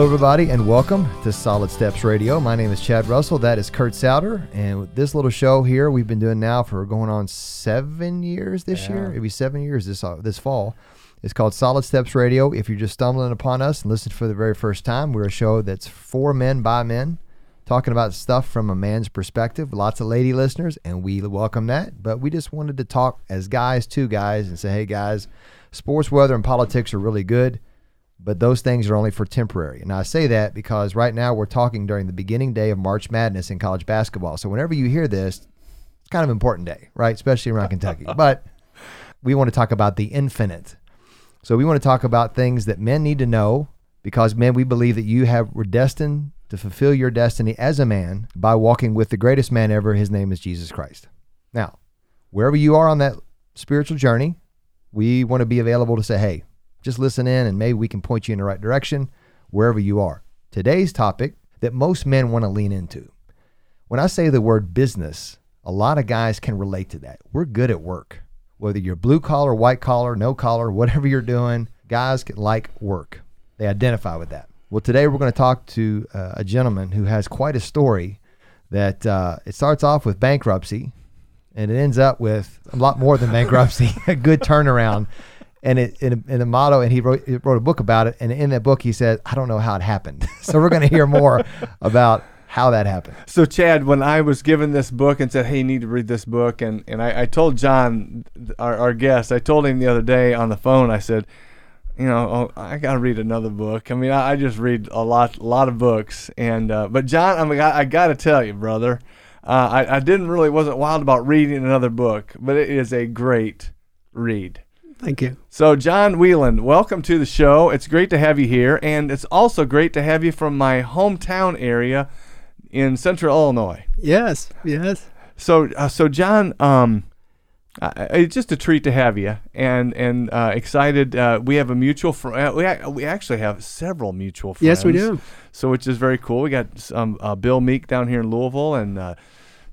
Hello, everybody, and welcome to Solid Steps Radio. My name is Chad Russell. That is Kurt Souter. And with this little show here, we've been doing now for going on seven years this Yeah. year. It'll be seven years this uh, this fall. It's called Solid Steps Radio. If you're just stumbling upon us and listening for the very first time, we're a show that's for men by men, talking about stuff from a man's perspective. Lots of lady listeners, and we welcome that. But we just wanted to talk as guys to guys and say, hey, guys, sports, weather, and politics are really good but those things are only for temporary. And I say that because right now we're talking during the beginning day of March Madness in college basketball. So whenever you hear this, it's kind of an important day, right? Especially around Kentucky. But we want to talk about the infinite. So we want to talk about things that men need to know because men, we believe that you have were destined to fulfill your destiny as a man by walking with the greatest man ever. His name is Jesus Christ. Now, wherever you are on that spiritual journey, we want to be available to say, hey, just listen in and maybe we can point you in the right direction wherever you are. Today's topic that most men want to lean into. When I say the word business, a lot of guys can relate to that. We're good at work. Whether you're blue collar, white collar, no collar, whatever you're doing, guys can like work. They identify with that. Well, today we're going to talk to uh, a gentleman who has quite a story that uh, it starts off with bankruptcy and it ends up with a lot more than bankruptcy, a good turnaround. And it in, in the motto, and he wrote, he wrote a book about it. And in that book, he said, "I don't know how it happened." so we're going to hear more about how that happened. So Chad, when I was given this book and said, "Hey, you need to read this book," and and I, I told John, our, our guest, I told him the other day on the phone, I said, you know, oh, I got to read another book. I mean, I, I just read a lot, a lot of books, and uh, but John, I mean, I, I got to tell you, brother, uh, I I didn't really wasn't wild about reading another book, but it is a great read. Thank you. So, John Wieland, welcome to the show. It's great to have you here, and it's also great to have you from my hometown area in Central Illinois. Yes, yes. So, uh, so John, um, uh, it's just a treat to have you, and and uh, excited. Uh, we have a mutual friend. We ac- we actually have several mutual friends. Yes, we do. So, which is very cool. We got some uh, Bill Meek down here in Louisville, and uh,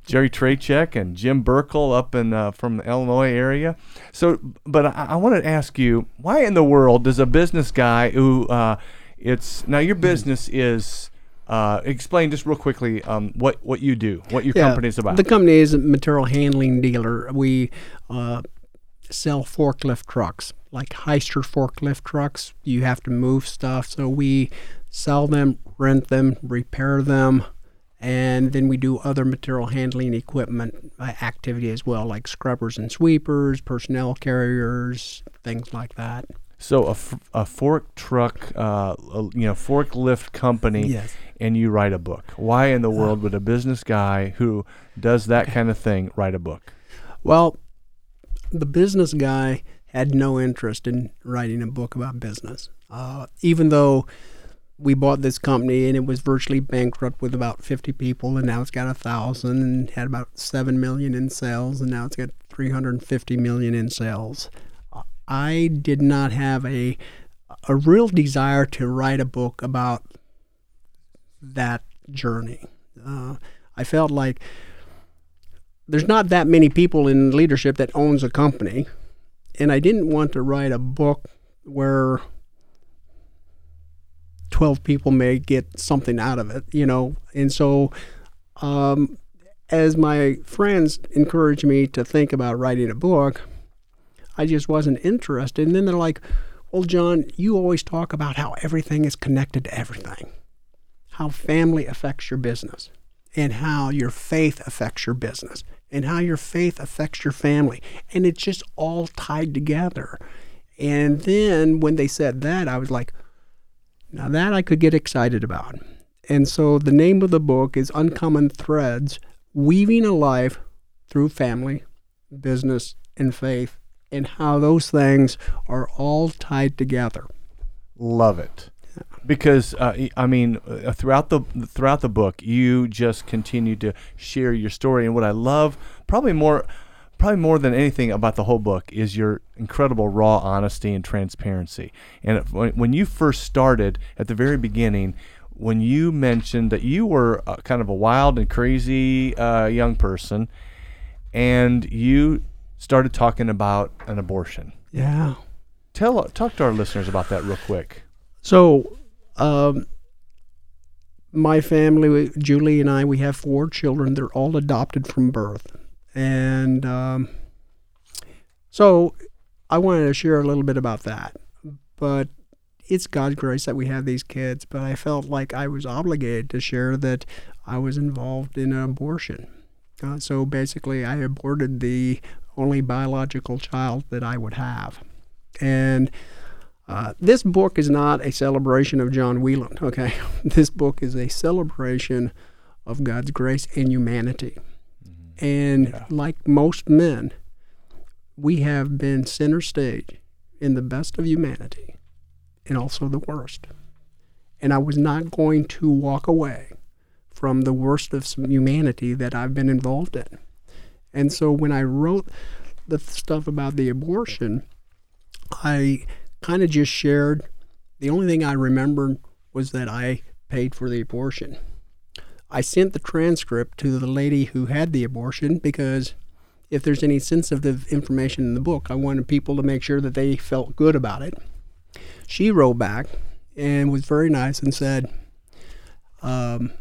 Jerry Trachek and Jim Burkle up in uh, from the Illinois area. So, but I, I wanted to ask you, why in the world does a business guy who uh, it's now your business is uh, explain just real quickly um, what what you do, what your company is about. The company is a material handling dealer. We uh, sell forklift trucks, like Hyster forklift trucks. You have to move stuff, so we sell them, rent them, repair them, and then we do other material handling equipment uh, activity as well, like scrubbers and sweepers, personnel carriers, things like that. So a, f- a fork truck, uh, a- you know, forklift company, Yes. and you write a book. Why in the world would a business guy who does that kind of thing write a book? Well, the business guy had no interest in writing a book about business. Uh, even though we bought this company and it was virtually bankrupt with about 50 people, and now it's got a thousand and had about seven million in sales, and now it's got 350 million in sales. I did not have a a real desire to write a book about that journey. Uh, I felt like there's not that many people in leadership that owns a company, and I didn't want to write a book where 12 people may get something out of it, you know. And so, um, as my friends encouraged me to think about writing a book, I just wasn't interested. And then they're like, Well, John, you always talk about how everything is connected to everything, how family affects your business, and how your faith affects your business, and how your faith affects your family. And it's just all tied together. And then when they said that, I was like, now that I could get excited about. And so the name of the book is Uncommon Threads Weaving a Life Through Family, Business, and Faith, and how those things are all tied together. Love it. Because uh, I mean, uh, throughout the throughout the book, you just continue to share your story, and what I love, probably more, probably more than anything about the whole book, is your incredible raw honesty and transparency. And when, when you first started at the very beginning, when you mentioned that you were uh, kind of a wild and crazy uh, young person, and you started talking about an abortion. Yeah. Tell talk to our listeners about that real quick. So, um, my family, Julie and I, we have four children. They're all adopted from birth. And um, so I wanted to share a little bit about that. But it's God's grace that we have these kids. But I felt like I was obligated to share that I was involved in an abortion. Uh, so basically, I aborted the only biological child that I would have. And uh, this book is not a celebration of John Wieland, okay? This book is a celebration of God's grace and humanity. And yeah. like most men, we have been center stage in the best of humanity and also the worst. And I was not going to walk away from the worst of humanity that I've been involved in. And so when I wrote the stuff about the abortion, I kind of just shared. The only thing I remembered was that I paid for the abortion. I sent the transcript to the lady who had the abortion because if there's any sensitive information in the book, I wanted people to make sure that they felt good about it. She wrote back and was very nice and said, um,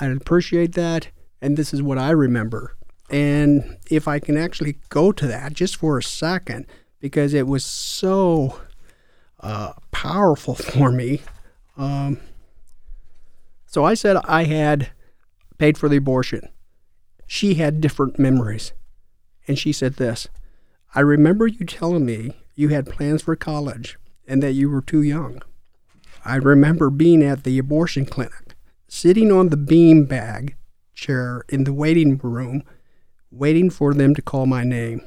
I appreciate that, and this is what I remember. And if I can actually go to that just for a second, because it was so uh, powerful for me. Um, so I said I had paid for the abortion. She had different memories. And she said this I remember you telling me you had plans for college and that you were too young. I remember being at the abortion clinic, sitting on the bean bag chair in the waiting room, waiting for them to call my name.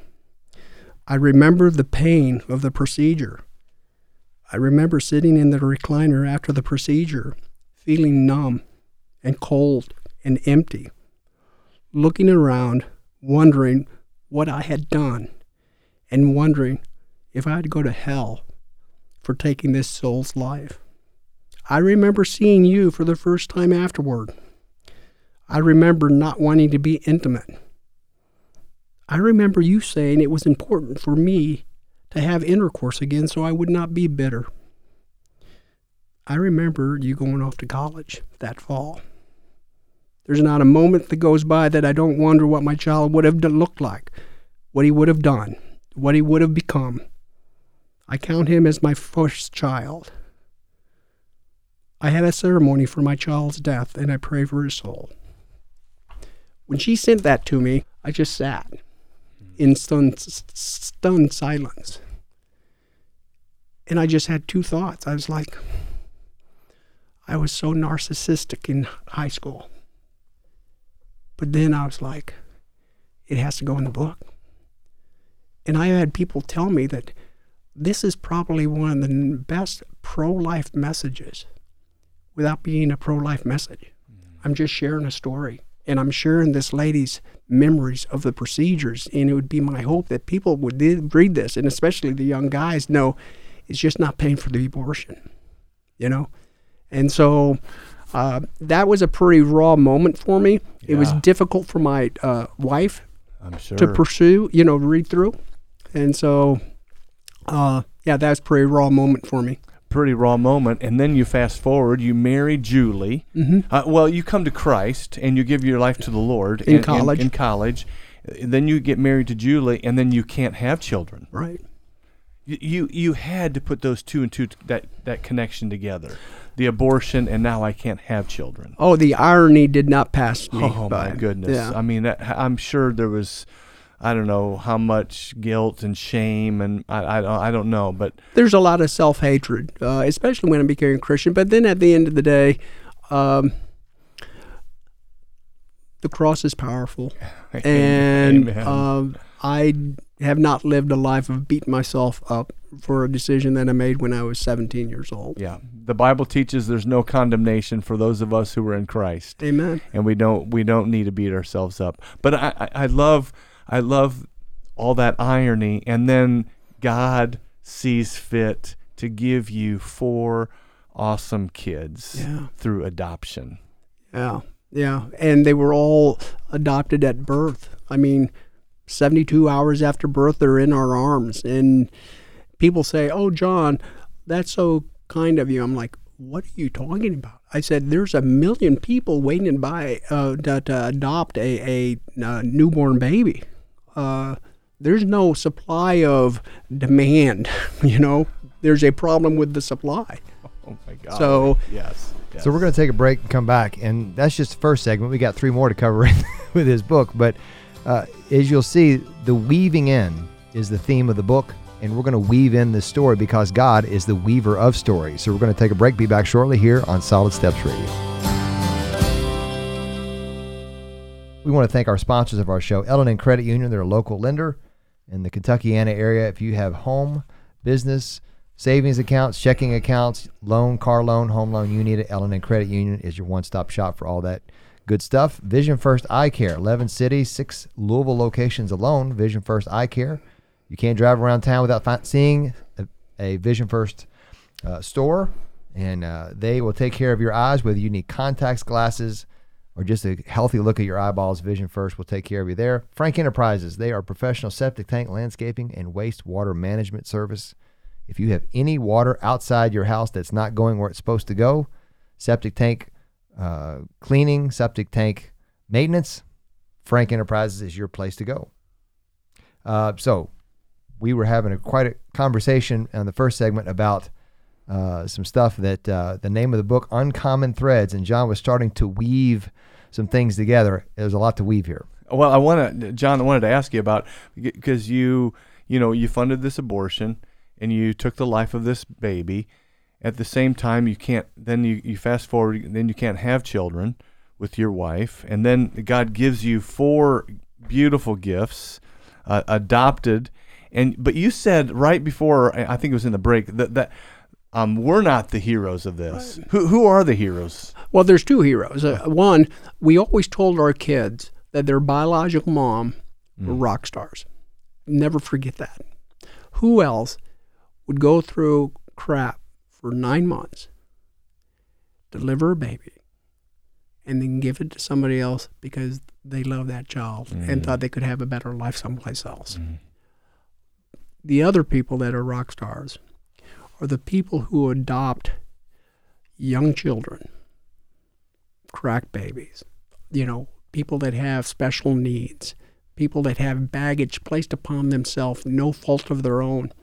I remember the pain of the procedure. I remember sitting in the recliner after the procedure, feeling numb and cold and empty, looking around, wondering what I had done, and wondering if I'd go to hell for taking this soul's life. I remember seeing you for the first time afterward. I remember not wanting to be intimate. I remember you saying it was important for me to have intercourse again so I would not be bitter. I remember you going off to college that fall. There's not a moment that goes by that I don't wonder what my child would have looked like, what he would have done, what he would have become. I count him as my first child. I had a ceremony for my child's death and I pray for his soul. When she sent that to me, I just sat in stunned, stunned silence. And I just had two thoughts. I was like, I was so narcissistic in high school. But then I was like, it has to go in the book. And I had people tell me that this is probably one of the best pro life messages without being a pro life message. Mm-hmm. I'm just sharing a story and I'm sharing this lady's memories of the procedures. And it would be my hope that people would read this, and especially the young guys, know it's just not paying for the abortion, you know? And so uh, that was a pretty raw moment for me. Yeah. It was difficult for my uh, wife sure. to pursue, you know, read through. And so, uh, yeah, that was a pretty raw moment for me pretty raw moment. And then you fast forward, you marry Julie. Mm-hmm. Uh, well, you come to Christ and you give your life to the Lord in, in college. In, in college, then you get married to Julie, and then you can't have children. Right. You, you you had to put those two and two that that connection together, the abortion, and now I can't have children. Oh, the irony did not pass me. Oh by. my goodness! Yeah. I mean, that, I'm sure there was I don't know how much guilt and shame, and I, I, I don't know, but there's a lot of self hatred, uh, especially when I became a Christian. But then at the end of the day, um, the cross is powerful, and um, I have not lived a life of beating myself up for a decision that I made when I was 17 years old. Yeah, the Bible teaches there's no condemnation for those of us who are in Christ. Amen. And we don't we don't need to beat ourselves up. But I, I, I love I love all that irony. And then God sees fit to give you four awesome kids yeah. through adoption. Yeah. Yeah. And they were all adopted at birth. I mean, 72 hours after birth, they're in our arms. And people say, Oh, John, that's so kind of you. I'm like, what are you talking about? I said, there's a million people waiting to buy uh, to, to adopt a, a, uh, newborn baby. Uh, there's no supply of demand. You know, there's a problem with the supply. Oh my God. So yes. yes. So we're going to take a break and come back, and that's just the first segment. We got three more to cover with his book, but uh, as you'll see, the weaving in is the theme of the book, and we're going to weave in this story because God is the weaver of stories. So we're going to take a break. Be back shortly here on Solid Steps Radio. We want to thank our sponsors of our show, L&N Credit Union. They're a local lender in the Kentuckiana area. If you have home, business, savings accounts, checking accounts, loan, car loan, home loan, you need it. L&N Credit Union is your one-stop shop for all that good stuff. Vision First Eye Care, 11 cities, six Louisville locations alone. Vision First Eye Care. You can't drive around town without fi- seeing a, a Vision First uh, store, and uh, they will take care of your eyes, whether you need contacts, glasses, or just a healthy look at your eyeballs. Vision First will take care of you there. Frank Enterprises, they are professional septic tank landscaping and wastewater management service. If you have any water outside your house that's not going where it's supposed to go, septic tank uh, cleaning, septic tank maintenance, Frank Enterprises is your place to go. Uh, so, we were having a, quite a conversation on the first segment about uh, some stuff that uh, the name of the book, Uncommon Threads, and John was starting to weave some things together. There's a lot to weave here. Well, I want to, John. I wanted to ask you about because you, you know, you funded this abortion and you took the life of this baby. At the same time, you can't. Then you, you fast forward. Then you can't have children with your wife, and then God gives you four beautiful gifts, uh, adopted, and but you said right before I think it was in the break that that um, we're not the heroes of this. Who who are the heroes? Well, there's two heroes. Uh, one, we always told our kids that their biological mom were rock stars. Never forget that. Who else would go through crap for nine months, deliver a baby, and then give it to somebody else because they love that child and thought they could have a better life someplace else? The other people that are rock stars are the people who adopt young children, crack babies, you know, people that have special needs, people that have baggage placed upon themselves, no fault of their own.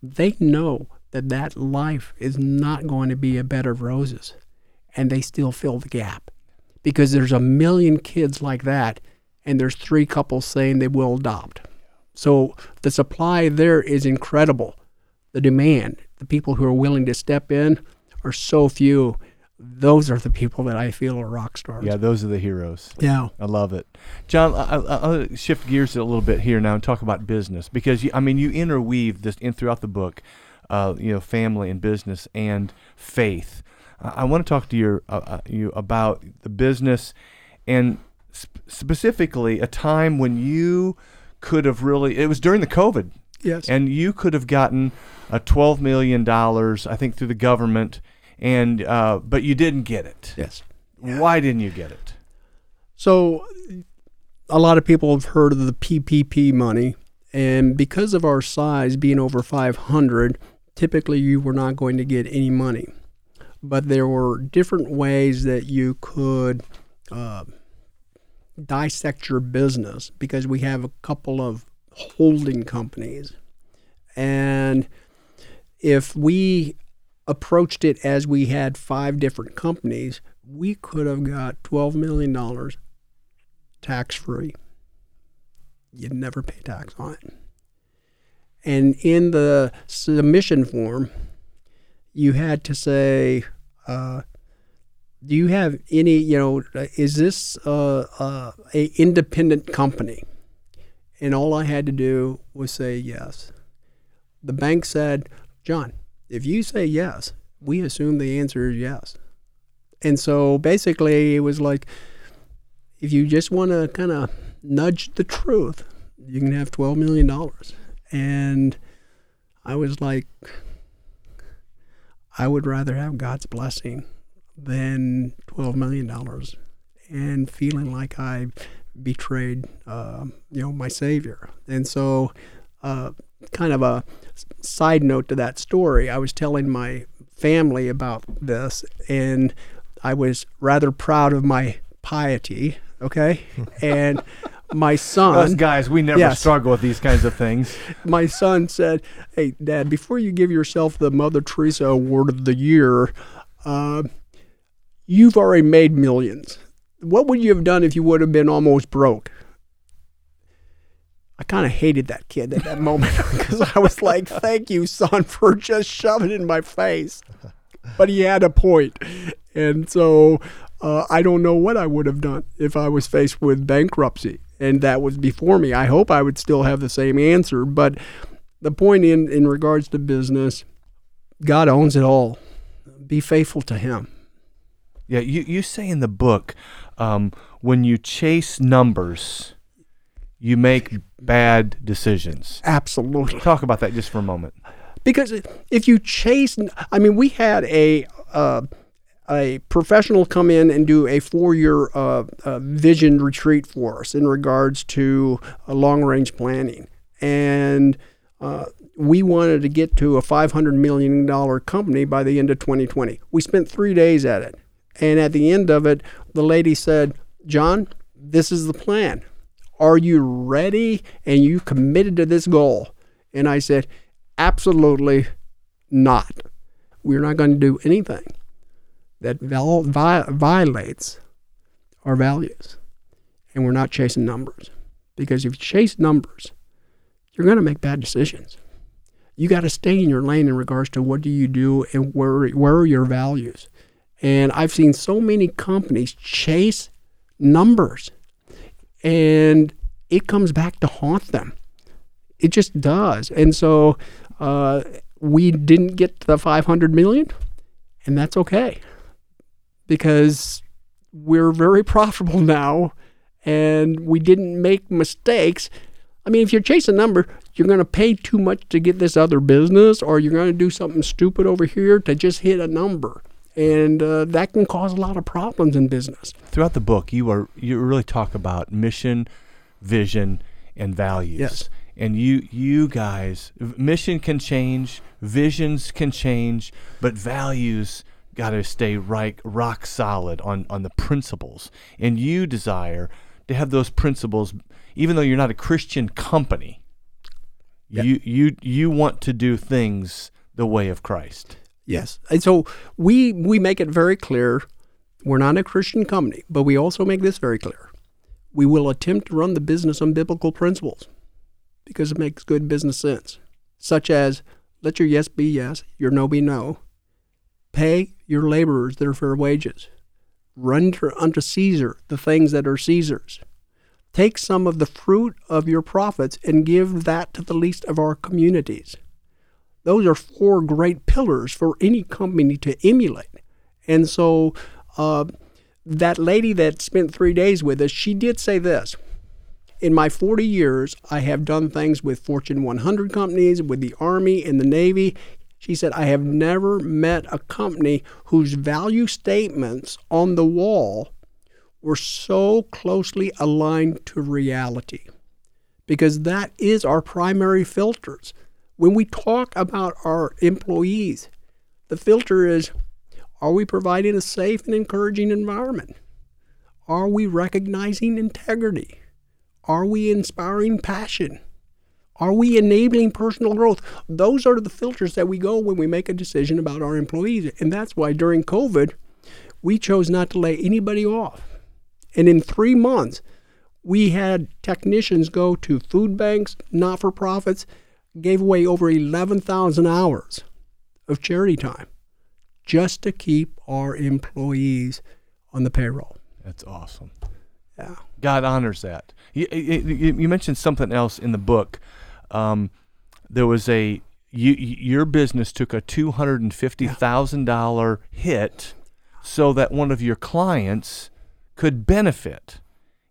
They know that that life is not going to be a bed of roses, and they still fill the gap because there's a million kids like that, and there's three couples saying they will adopt. So the supply there is incredible. The demand, the people who are willing to step in, are so few. Those are the people that I feel are rock stars. Yeah, those are the heroes. Yeah. I love it, John. I, I, I'll shift gears a little bit here now and talk about business because you, I mean you interweave this in throughout the book, uh, you know, family and business and faith. I, I want to talk to your uh, uh, you about the business and sp- specifically a time when you could have really. It was during the COVID, Yes. and you could have gotten a twelve million dollars, I think, through the government, and uh, but you didn't get it. yes. Why didn't you get it? So, a lot of people have heard of the PPP money, and because of our size being over 500, typically you were not going to get any money. But there were different ways that you could uh, dissect your business because we have a couple of holding companies. And if we approached it as we had five different companies, we could have got $12 million tax free. You'd never pay tax on it. And in the submission form, you had to say, uh, do you have any, you know, is this uh, uh, a independent company? And all I had to do was say yes. The bank said, John, if you say yes, we assume the answer is yes. And so basically, it was like, if you just want to kind of nudge the truth, you can have $12 million. And I was like, I would rather have God's blessing than $12 million and feeling like I betrayed, uh, you know, my Savior. And so, uh, kind of a side note to that story, I was telling my family about this, and I was rather proud of my piety. Okay, and my son, Us guys, we never Yes. struggle with these kinds of things. my son said, "Hey, Dad, before you give yourself the Mother Teresa Award of the Year, uh, you've already made millions. What would you have done if you would have been almost broke?" I kind of hated that kid at that moment because I was like, "Thank you, son, for just shoving in my face." But he had a point, and so uh, I don't know what I would have done if I was faced with bankruptcy and that was before me. I hope I would still have the same answer, but the point in in regards to business, God owns it all. Be faithful to Him. Yeah, you, you say in the book, um, when you chase numbers, you make bad decisions. Absolutely. Talk about that just for a moment. Because if you chase, I mean, we had a uh, a professional come in and do a four year uh, uh, vision retreat for us in regards to uh, long range planning, and uh, we wanted to get to a five hundred million dollar company by the end of 2020. We spent three days at it, and at the end of it, the lady said, "John, this is the plan. Are you ready? And you committed to this goal?" And I said, Absolutely not. We're not going to do anything that violates our values. And we're not chasing numbers. Because if you chase numbers, you're going to make bad decisions. You got to stay in your lane in regards to what do you do and where, where are your values. And I've seen so many companies chase numbers, and it comes back to haunt them. It just does. And so uh, we didn't get to the 500 million, and that's okay because we're very profitable now and we didn't make mistakes. I mean, if you're chasing a number, you're going to pay too much to get this other business, or you're going to do something stupid over here to just hit a number. And uh, that can cause a lot of problems in business. Throughout the book, you are you really talk about mission, vision, and values. Yes. And you you guys, mission can change, visions can change, but values got to stay right rock solid on on the principles. And you desire to have those principles, even though you're not a Christian company. You you you want to do things the way of Christ. Yes. And so we we make it very clear we're not a Christian company, but we also make this very clear. We will attempt to run the business on biblical principles because it makes good business sense, such as let your yes be yes, your no be no. Pay your laborers their fair wages. Render unto Caesar the things that are Caesar's. Take some of the fruit of your profits and give that to the least of our communities. Those are four great pillars for any company to emulate. And so, uh, that lady that spent three days with us, she did say this. In my 40 years, I have done things with Fortune 100 companies, with the Army and the Navy. She said, I have never met a company whose value statements on the wall were so closely aligned to reality. Because that is our primary filters. When we talk about our employees, the filter is are we providing a safe and encouraging environment? Are we recognizing integrity? Are we inspiring passion? Are we enabling personal growth? Those are the filters that we go when we make a decision about our employees. And that's why during COVID, we chose not to lay anybody off. And in three months, we had technicians go to food banks, not for profits, gave away over 11,000 hours of charity time just to keep our employees on the payroll. That's awesome. Yeah. God honors that. You, you, you mentioned something else in the book. Um, there was a you, your business took a two hundred and fifty thousand dollar hit, so that one of your clients could benefit.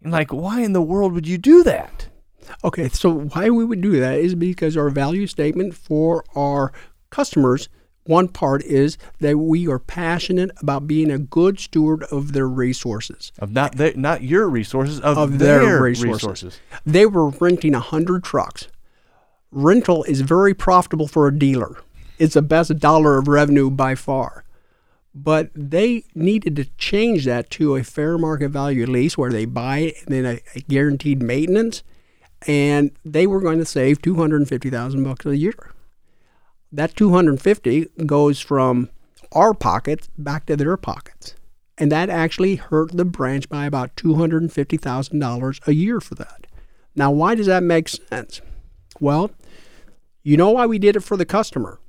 And like, why in the world would you do that? Okay, so why we would do that is because our value statement for our customers, one part is that we are passionate about being a good steward of their resources. Of not their, not your resources, of, Of their, their resources. resources. They were renting 100 trucks. Rental is very profitable for a dealer. it's the best dollar of revenue by far. But they needed to change that to a fair market value lease where they buy it and then a, a guaranteed maintenance, and they were going to save two hundred and fifty thousand bucks a year. That two hundred fifty goes from our pockets back to their pockets, and that actually hurt the branch by about two hundred and fifty thousand dollars a year for that. Now, why does that make sense? Well, you know why we did it for the customer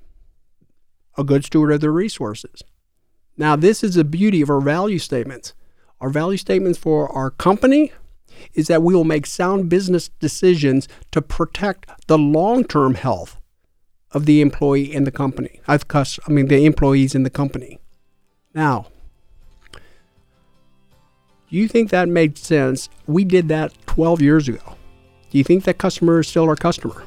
a good steward of their resources. Now, this is the beauty of our value statements. Our value statements for our company is that we will make sound business decisions to protect the long term health of the employee in the company. I've cussed. I mean, the employees in the company. Now, do you think that made sense? We did that 12 years ago. Do you think that customer is still our customer?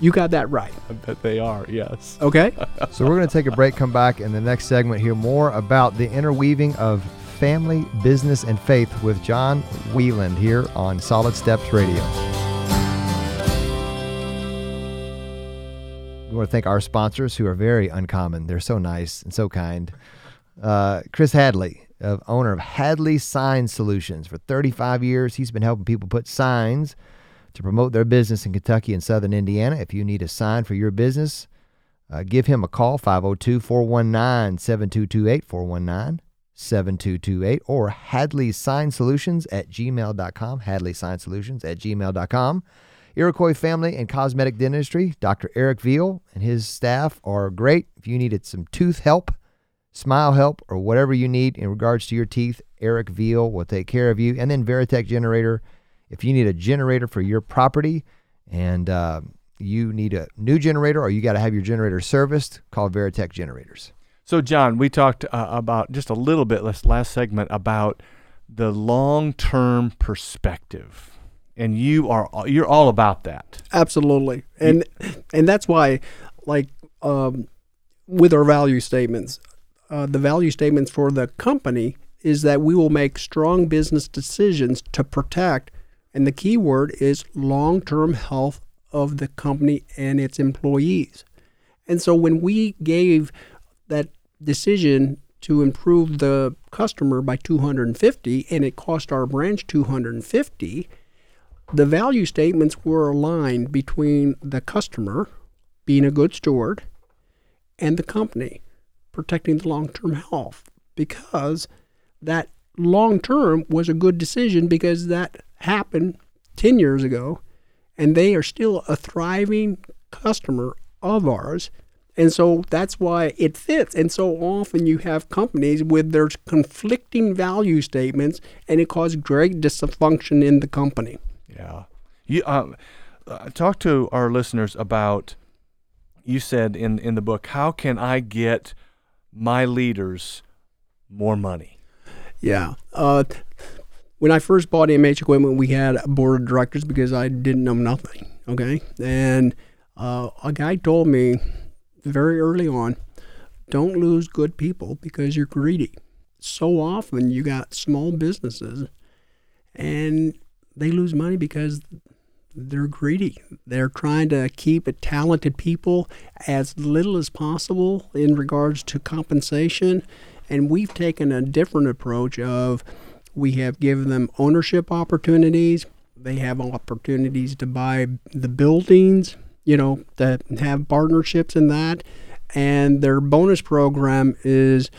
You got that right. I bet they are, yes. Okay. so we're going to take a break, come back in the next segment, hear more about the interweaving of family, business, and faith with John Wieland here on Solid Steps Radio. We want to thank our sponsors who are very uncommon. They're so nice and so kind. Uh, Chris Hadley, uh, owner of Hadley Sign Solutions. For 35 years, he's been helping people put signs to promote their business in Kentucky and Southern Indiana. If you need a sign for your business, uh, give him a call 502 419 7228 419 7228 or Hadley Sign Solutions at gmail.com. Hadley Sign Solutions at gmail.com. Iroquois Family and Cosmetic Dentistry, Dr. Eric Veal and his staff are great. If you needed some tooth help, smile help, or whatever you need in regards to your teeth, Eric Veal will take care of you. And then Veritech Generator if you need a generator for your property and uh, you need a new generator or you got to have your generator serviced, call Veritech Generators. So, John, we talked uh, about just a little bit last, last segment about the long-term perspective, and you are you're all about that. Absolutely, and and that's why, like, um, with our value statements, uh, the value statements for the company is that we will make strong business decisions to protect and the key word is long term health of the company and its employees. And so when we gave that decision to improve the customer by 250 and it cost our branch 250, the value statements were aligned between the customer being a good steward and the company protecting the long term health because that long term was a good decision because that happened 10 years ago, and they are still a thriving customer of ours. And so that's why it fits. And so often you have companies with their conflicting value statements, and it causes great dysfunction in the company. Yeah. You um, uh, talk to our listeners about. You said in in the book, how can I get my leaders more money? Yeah. Uh, when I first bought MH equipment, we had a board of directors because I didn't know nothing. Okay, and uh, a guy told me very early on, don't lose good people because you're greedy. So often you got small businesses, and they lose money because they're greedy. They're trying to keep talented people as little as possible in regards to compensation. And we've taken a different approach of we have given them ownership opportunities. They have opportunities to buy the buildings, you know, that have partnerships in that. And their bonus program is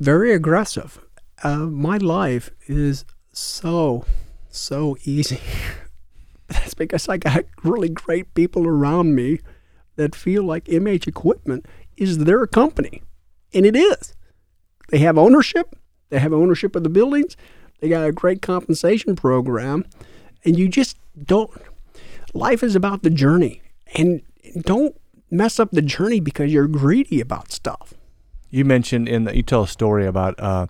very aggressive. Uh, my life is so, so easy. That's because I got really great people around me that feel like MH Equipment is their company. And it is. They have ownership, they have ownership of the buildings. They got a great compensation program. And you just don't. Life is about the journey. And don't mess up the journey because you're greedy about stuff. You mentioned in the, you tell a story about uh,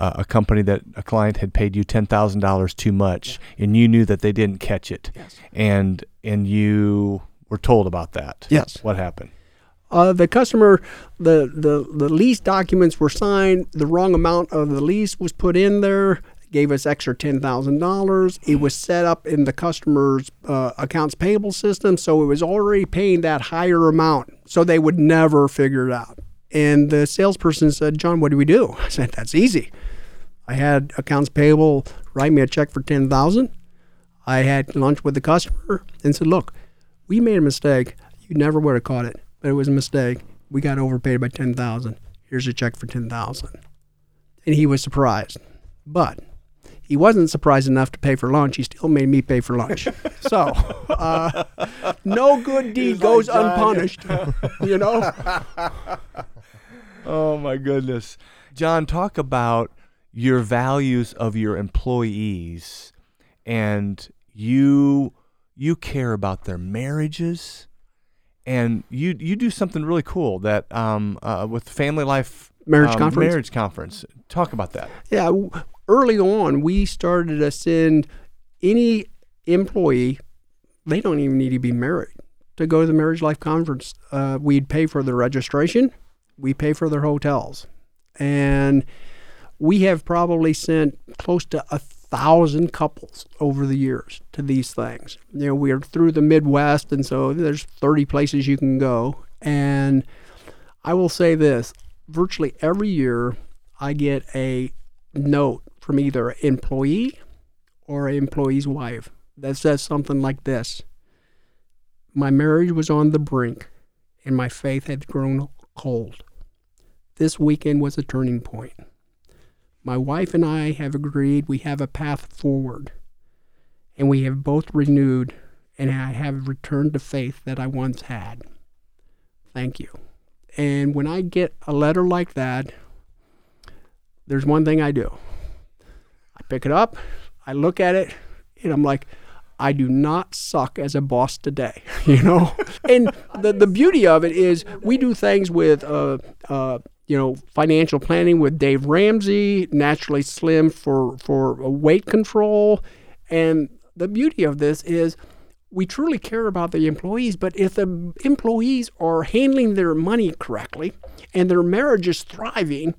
uh, a company that a client had paid you ten thousand dollars too much, yeah. and you knew that they didn't catch it, yes. and and you were told about that. Yes. What happened? Uh, the customer, the, the, the lease documents were signed, the wrong amount of the lease was put in there. Gave us extra $10,000. It was set up in the customer's uh, accounts payable system, so it was already paying that higher amount, so they would never figure it out. And the salesperson said, John, what do we do? I said, that's easy. I had accounts payable write me a check for 10000 I had lunch with the customer and said, look, we made a mistake. You never would have caught it, but it was a mistake. We got overpaid by 10000 Here's a check for 10000 And he was surprised. But he wasn't surprised enough to pay for lunch. He still made me pay for lunch. so, uh, no good deed goes like unpunished. you know? Oh my goodness. John, talk about your values of your employees and you you care about their marriages and you you do something really cool that um uh, with family life Marriage um, conference? marriage conference talk about that Yeah, w- early on, we started to send any employee, they don't even need to be married, to go to the Marriage Life Conference. Uh, we'd pay for their registration, we pay for their hotels. And we have probably sent close to a thousand couples over the years to these things. You know, we are through the Midwest, and so there's 30 places you can go. And I will say this virtually every year, I get a note from either an employee or an employee's wife that says something like this My marriage was on the brink, and my faith had grown cold. This weekend was a turning point. My wife and I have agreed we have a path forward, and we have both renewed, and I have returned to faith that I once had. Thank you. And when I get a letter like that, there's one thing I do. I pick it up, I look at it, and I'm like, I do not suck as a boss today, you know. and the the beauty of it is we do things with uh, uh, you know financial planning with Dave Ramsey, naturally slim for for weight control, and the beauty of this is we truly care about the employees, but if the employees are handling their money correctly and their marriage is thriving,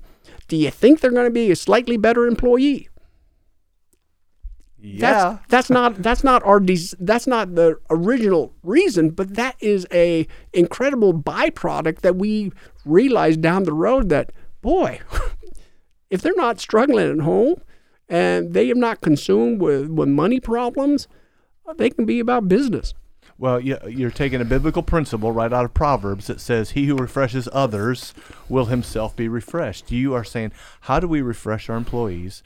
do you think they're going to be a slightly better employee? yeah That's, that's not that's not our that's not the original reason, but that is a incredible byproduct that we realize down the road that boy, if they're not struggling at home and they are not consumed with, with money problems, they can be about business. Well, you- you're taking a biblical principle right out of Proverbs that says, He who refreshes others will himself be refreshed. You are saying, How do we refresh our employees?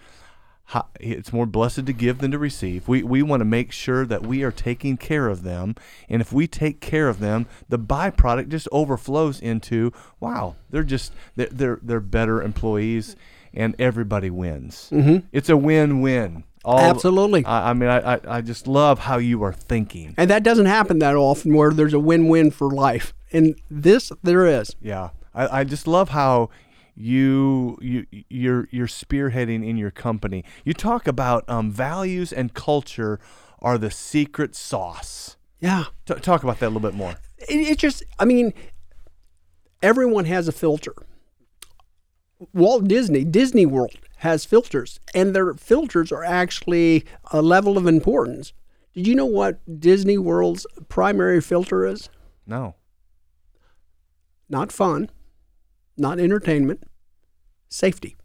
How, it's more blessed to give than to receive. We, we want to make sure that we are taking care of them. And if we take care of them, the byproduct just overflows into, wow, they're just, they're, they're, they're better employees and everybody wins. Mm-hmm. It's a win win. All, Absolutely. I, I mean, I, I, I just love how you are thinking. And that doesn't happen that often where there's a win win for life. And this, there is. Yeah, I, I just love how you you you're you're spearheading in your company. You talk about um, values and culture are the secret sauce. Yeah. T- talk about that a little bit more. It, it just, I mean, everyone has a filter. Walt Disney, Disney World has filters, and their filters are actually a level of importance. Did you know what Disney World's primary filter is? No. Not fun, not entertainment, safety.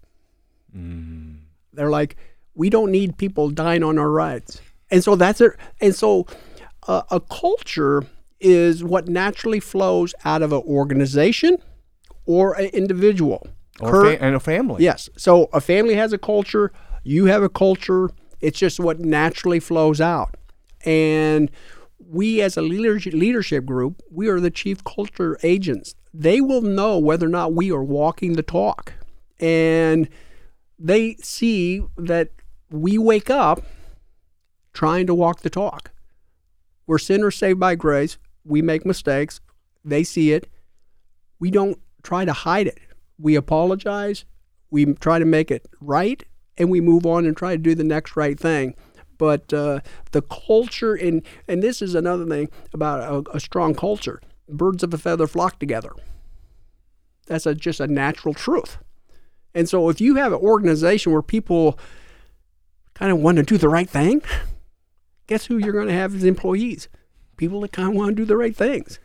They're like, we don't need people dying on our rides, and so that's it. And so, uh, a culture is what naturally flows out of an organization or an individual. Or Cur- fa- and a family. Yes. So a family has a culture, you have a culture, it's just what naturally flows out. And we as a leadership leadership group, we are the chief culture agents. They will know whether or not we are walking the talk. And they see that we wake up trying to walk the talk. We're sinners saved by grace. We make mistakes. They see it. We don't try to hide it. We apologize. We try to make it right, and we move on and try to do the next right thing. But uh, the culture, and and this is another thing about a, a strong culture. Birds of a feather flock together. That's a, just a natural truth. And so, if you have an organization where people kind of want to do the right thing, guess who you're going to have as employees? People that kind of want to do the right things.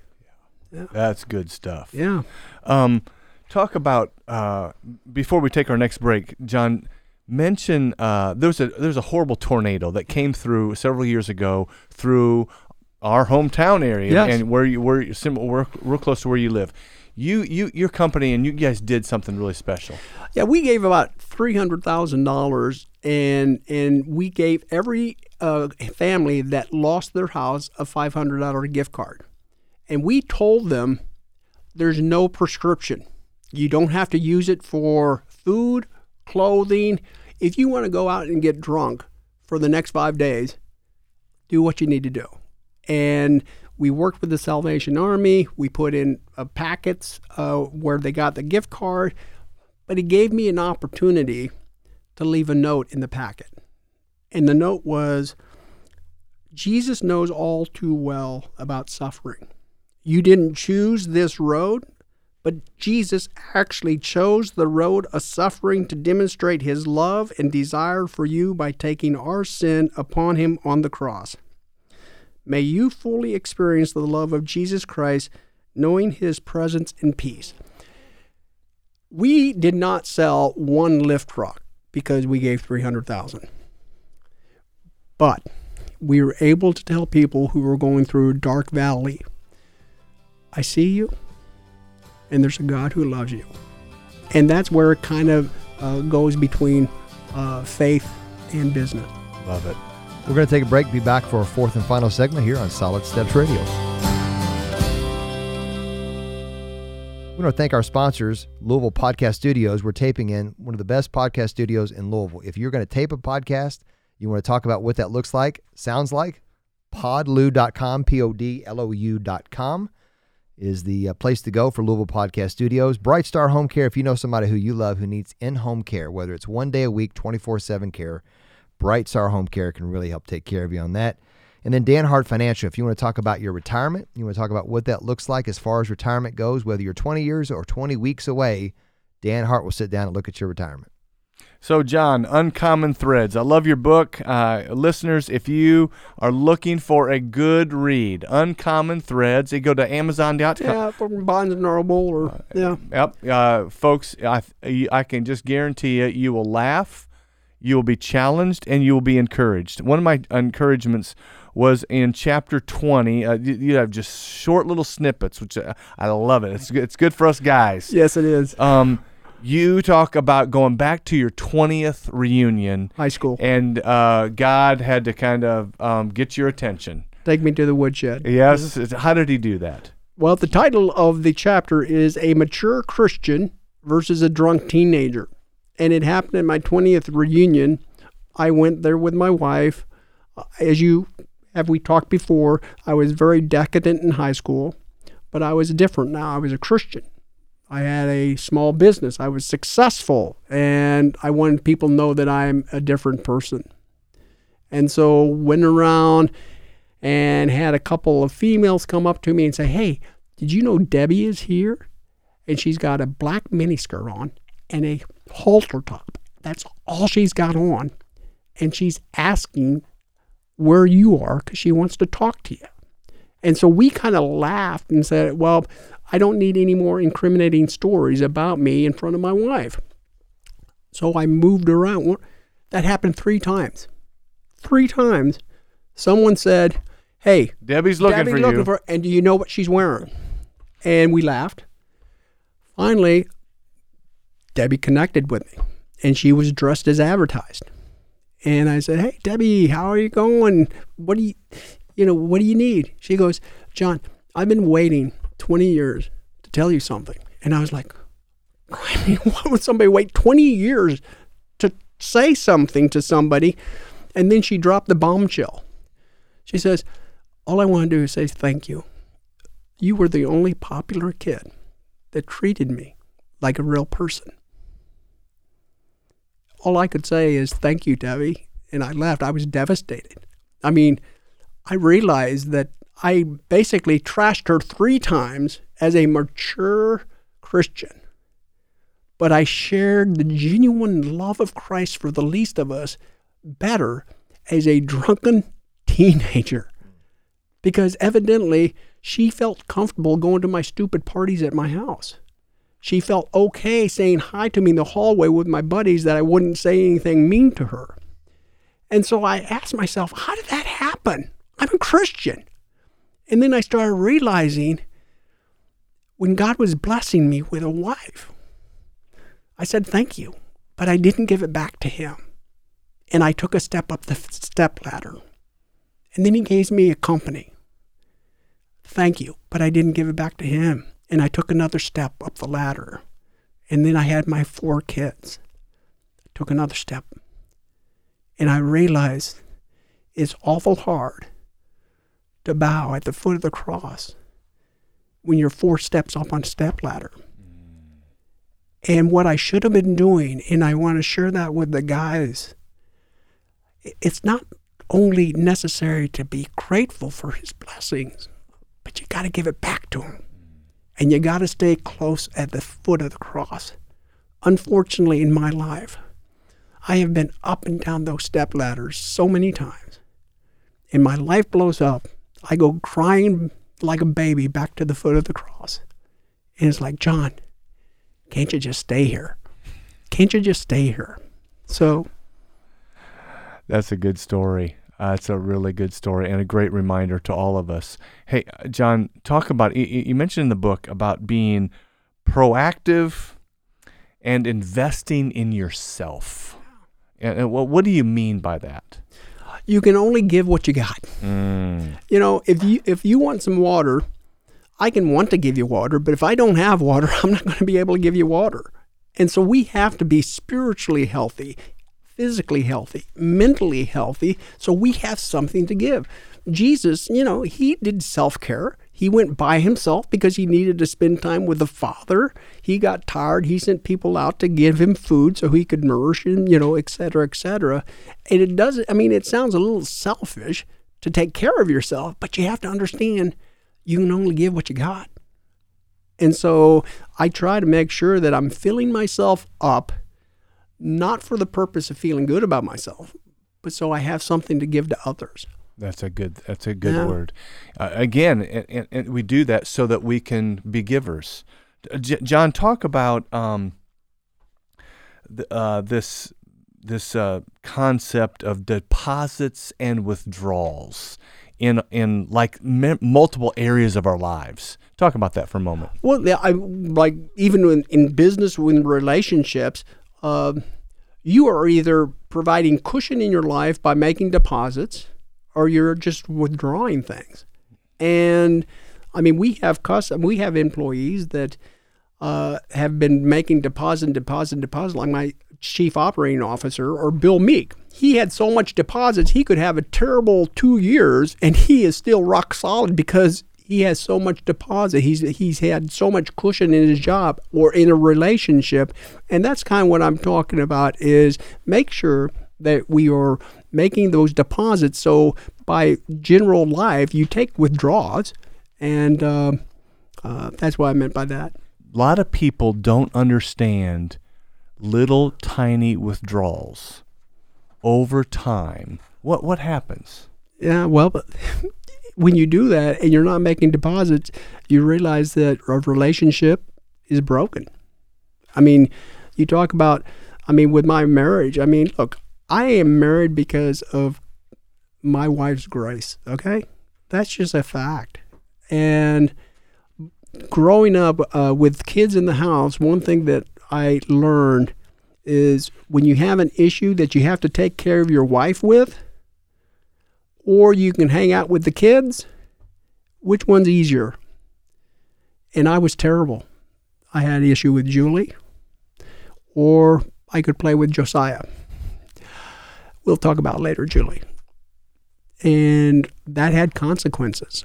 Yeah. That's good stuff. Yeah. Um, talk about uh, before we take our next break, John. Mention uh, there's a there's a horrible tornado that came through several years ago through our hometown area Yes. and where you where we're real close to where you live. You you your company and you guys did something really special. Yeah, we gave about three hundred thousand dollars, and and we gave every uh, family that lost their house a five hundred dollar gift card, and we told them there's no prescription. You don't have to use it for food, clothing. If you want to go out and get drunk for the next five days, do what you need to do. And we worked with the Salvation Army. We put in uh, packets uh, where they got the gift card, but he gave me an opportunity to leave a note in the packet. And the note was Jesus knows all too well about suffering. You didn't choose this road, but Jesus actually chose the road of suffering to demonstrate his love and desire for you by taking our sin upon him on the cross. May you fully experience the love of Jesus Christ, knowing his presence and peace. We did not sell one lift truck because we gave 300,000. But we were able to tell people who were going through a dark valley, I see you, and there's a God who loves you. And that's where it kind of uh, goes between uh, faith and business. Love it. We're going to take a break. Be back for our fourth and final segment here on Solid Steps Radio. We want to thank our sponsors, Louisville Podcast Studios. We're taping in one of the best podcast studios in Louisville. If you're going to tape a podcast, you want to talk about what that looks like, sounds like, podlou.com, P O D L O U.com is the uh, place to go for Louisville Podcast Studios. Bright Star Home Care, if you know somebody who you love who needs in home care, whether it's one day a week, 24 7 care, Bright Star Home Care can really help take care of you on that. And then Dan Hart Financial, if you want to talk about your retirement, you want to talk about what that looks like as far as retirement goes, whether you're 20 years or 20 weeks away, Dan Hart will sit down and look at your retirement. So, John, Uncommon Threads. I love your book. Uh, listeners, if you are looking for a good read, Uncommon Threads, you go to Amazon.com. Yeah, from Barnes and Noble or yeah. Yep. Uh, folks, I, I can just guarantee you, you will laugh, you will be challenged, and you will be encouraged. One of my encouragements was in chapter 20. Uh, you, you have just short little snippets, which uh, I love it. It's, good- it's good for us guys. Yes, it is. Um, you talk about going back to your 20th reunion, High school. and uh, God had to kind of um, get your attention. Take me to the woodshed. Yes. How did he do that? Well, the title of the chapter is A Mature Christian versus a Drunk Teenager. And it happened at my 20th reunion. I went there with my wife. Uh, As you have we talked before, I was very decadent in high school, but I was different now. I was a Christian. I had a small business. I was successful, and I wanted people to know that I'm a different person. And so went around and had a couple of females come up to me and say, "Hey, did you know Debbie is here? And she's got a black miniskirt on and a halter top. That's all she's got on, and she's asking where you are because she wants to talk to you." And so we kind of laughed and said, "Well, I don't need any more incriminating stories about me in front of my wife." So I moved around. That happened three times. Three times. Someone said, "Hey, Debbie's looking Debbie's for looking you. for, and do you know what she's wearing? And we laughed. Finally, Debbie connected with me, and she was dressed as advertised. And I said, "Hey, Debbie, how are you going? What do you, you know, what do you need?" She goes, "John, I've been waiting 20 years to tell you something." And I was like, "I mean, why would somebody wait 20 years to say something to somebody?" And then she dropped the bombshell. She says, All I want to do is say thank you. You were the only popular kid that treated me like a real person. All I could say is thank you, Debbie. And I left. I was devastated. I mean, I realized that I basically trashed her three times as a mature Christian. But I shared the genuine love of Christ for the least of us better as a drunken teenager because evidently she felt comfortable going to my stupid parties at my house. She felt okay saying hi to me in the hallway with my buddies that I wouldn't say anything mean to her. And so I asked myself, how did that happen? I'm a Christian. And then I started realizing when God was blessing me with a wife, I said, thank you, but I didn't give it back to him. And I took a step up the step ladder. And then he gave me a company. Thank you, but I didn't give it back to him. And I took another step up the ladder. And then I had my four kids. I took another step. And I realized it's awful hard to bow at the foot of the cross when you're four steps up on a step ladder. And what I should have been doing, and I want to share that with the guys, it's not only necessary to be grateful for his blessings, but you got to give it back to him. And you got to stay close at the foot of the cross. Unfortunately, in my life, I have been up and down those step ladders so many times. And my life blows up. I go crying like a baby back to the foot of the cross. And it's like, John, can't you just stay here? Can't you just stay here? So that's a good story. Uh, it's a really good story and a great reminder to all of us. Hey, uh, John, talk about you, you mentioned in the book about being proactive and investing in yourself. And, and what, what do you mean by that? You can only give what you got. Mm. You know, if you if you want some water, I can want to give you water, but if I don't have water, I'm not going to be able to give you water. And so we have to be spiritually healthy, physically healthy, mentally healthy, so we have something to give. Jesus, you know, he did self care. He went by himself because he needed to spend time with the Father. He got tired. He sent people out to give him food so he could nourish him, you know, et cetera, et cetera. And it doesn't, I mean, it sounds a little selfish to take care of yourself, but you have to understand you can only give what you got. And so I try to make sure that I'm filling myself up, not for the purpose of feeling good about myself, but so I have something to give to others. That's a good. That's a good Yeah. word. Uh, again, and, and, and we do that so that we can be givers. Uh, J- John, talk about um, uh, this this uh, concept of deposits and withdrawals in in like m- multiple areas of our lives. Talk about that for a moment. Well, yeah, I like even in, in business, in relationships, um, you are either providing cushion in your life by making deposits, or you're just withdrawing things. And I mean, we have custom, we have employees that uh, have been making deposit, and deposit, and deposit, like my chief operating officer or Bill Meek. He had so much deposits, he could have a terrible two years, and he is still rock solid because he has so much deposit. He's he's had so much cushion in his job or in a relationship, and that's kind of what I'm talking about. Is make sure that we are making those deposits. So by general life, you take withdrawals, and um uh, that's what I meant by that. A lot of people don't understand little tiny withdrawals over time. What what happens? Yeah, well, but when you do that and you're not making deposits, you realize that a relationship is broken. I mean, you talk about, I mean, with my marriage, I mean, look, I am married because of my wife's grace, okay? That's just a fact. And growing up uh, with kids in the house, one thing that I learned is when you have an issue that you have to take care of your wife with, or you can hang out with the kids. Which one's easier? And I was terrible. I had an issue with Julie, or I could play with Josiah. We'll talk about later, Julie. And that had consequences.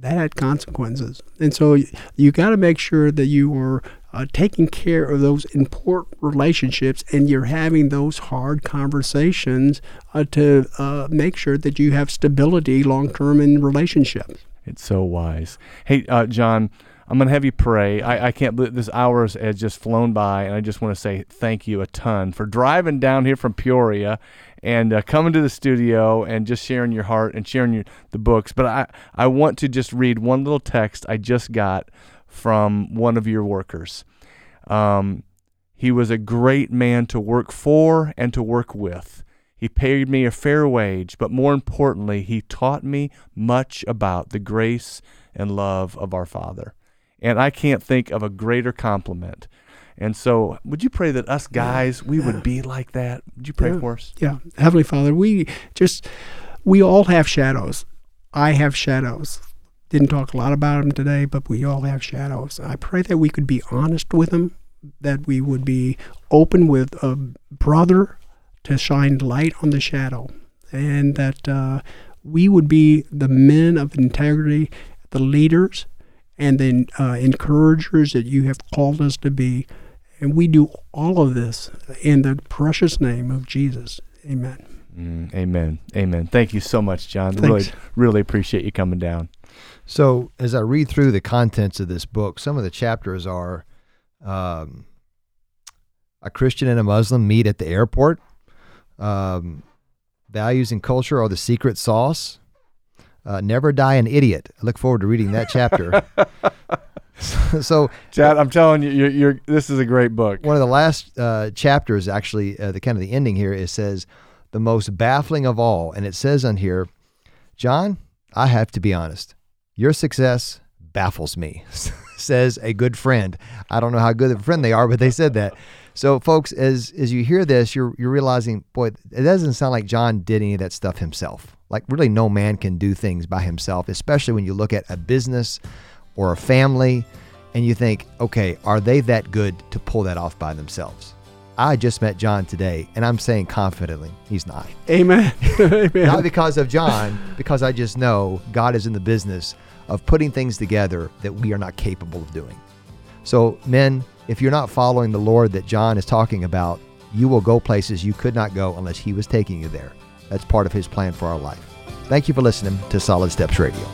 That had consequences. And so you got to make sure that you are uh, taking care of those important relationships and you're having those hard conversations uh, to uh, make sure that you have stability long term in relationships. It's so wise. Hey, uh, John, I'm going to have you pray. I, I can't believe this hours has just flown by, and I just want to say thank you a ton for driving down here from Peoria and uh, coming to the studio and just sharing your heart and sharing your, the books. But I, I want to just read one little text I just got from one of your workers. Um, he was a great man to work for and to work with. He paid me a fair wage, but more importantly, he taught me much about the grace and love of our Father. And I can't think of a greater compliment. And so, would you pray that us guys, we would be like that? Would you pray Yeah. for us? Yeah, Heavenly Father, we just we all have shadows. I have shadows. Didn't talk a lot about them today, but we all have shadows. I pray that we could be honest with them, that we would be open with a brother to shine light on the shadow, and that uh, we would be the men of integrity, the leaders, and the uh, encouragers that you have called us to be. And we do all of this in the precious name of Jesus. Amen. Mm, amen. Amen. Thank you so much, John. Really, really appreciate you coming down. So, as I read through the contents of this book, some of the chapters are um, a Christian and a Muslim meet at the airport. Um, values and culture are the secret sauce. Uh, never die an idiot. I look forward to reading that chapter. so, Chad, I'm telling you, you're, you're, this is a great book. one of the last uh, chapters, actually, uh, the kind of the ending here, it says, the most baffling of all. And it says on here, John, I have to be honest. Your success baffles me, says a good friend. I don't know how good of a friend they are, but they said that. So, folks, as as you hear this, you're you're realizing, boy, it doesn't sound like John did any of that stuff himself. Like, really, no man can do things by himself, especially when you look at a business or a family, and you think, okay, are they that good to pull that off by themselves? I just met John today, and I'm saying confidently, he's not. Amen. Amen. Not because of John, because I just know God is in the business of putting things together that we are not capable of doing. So, men, if you're not following the Lord that John is talking about, you will go places you could not go unless he was taking you there. That's part of his plan for our life. Thank you for listening to Solid Steps Radio.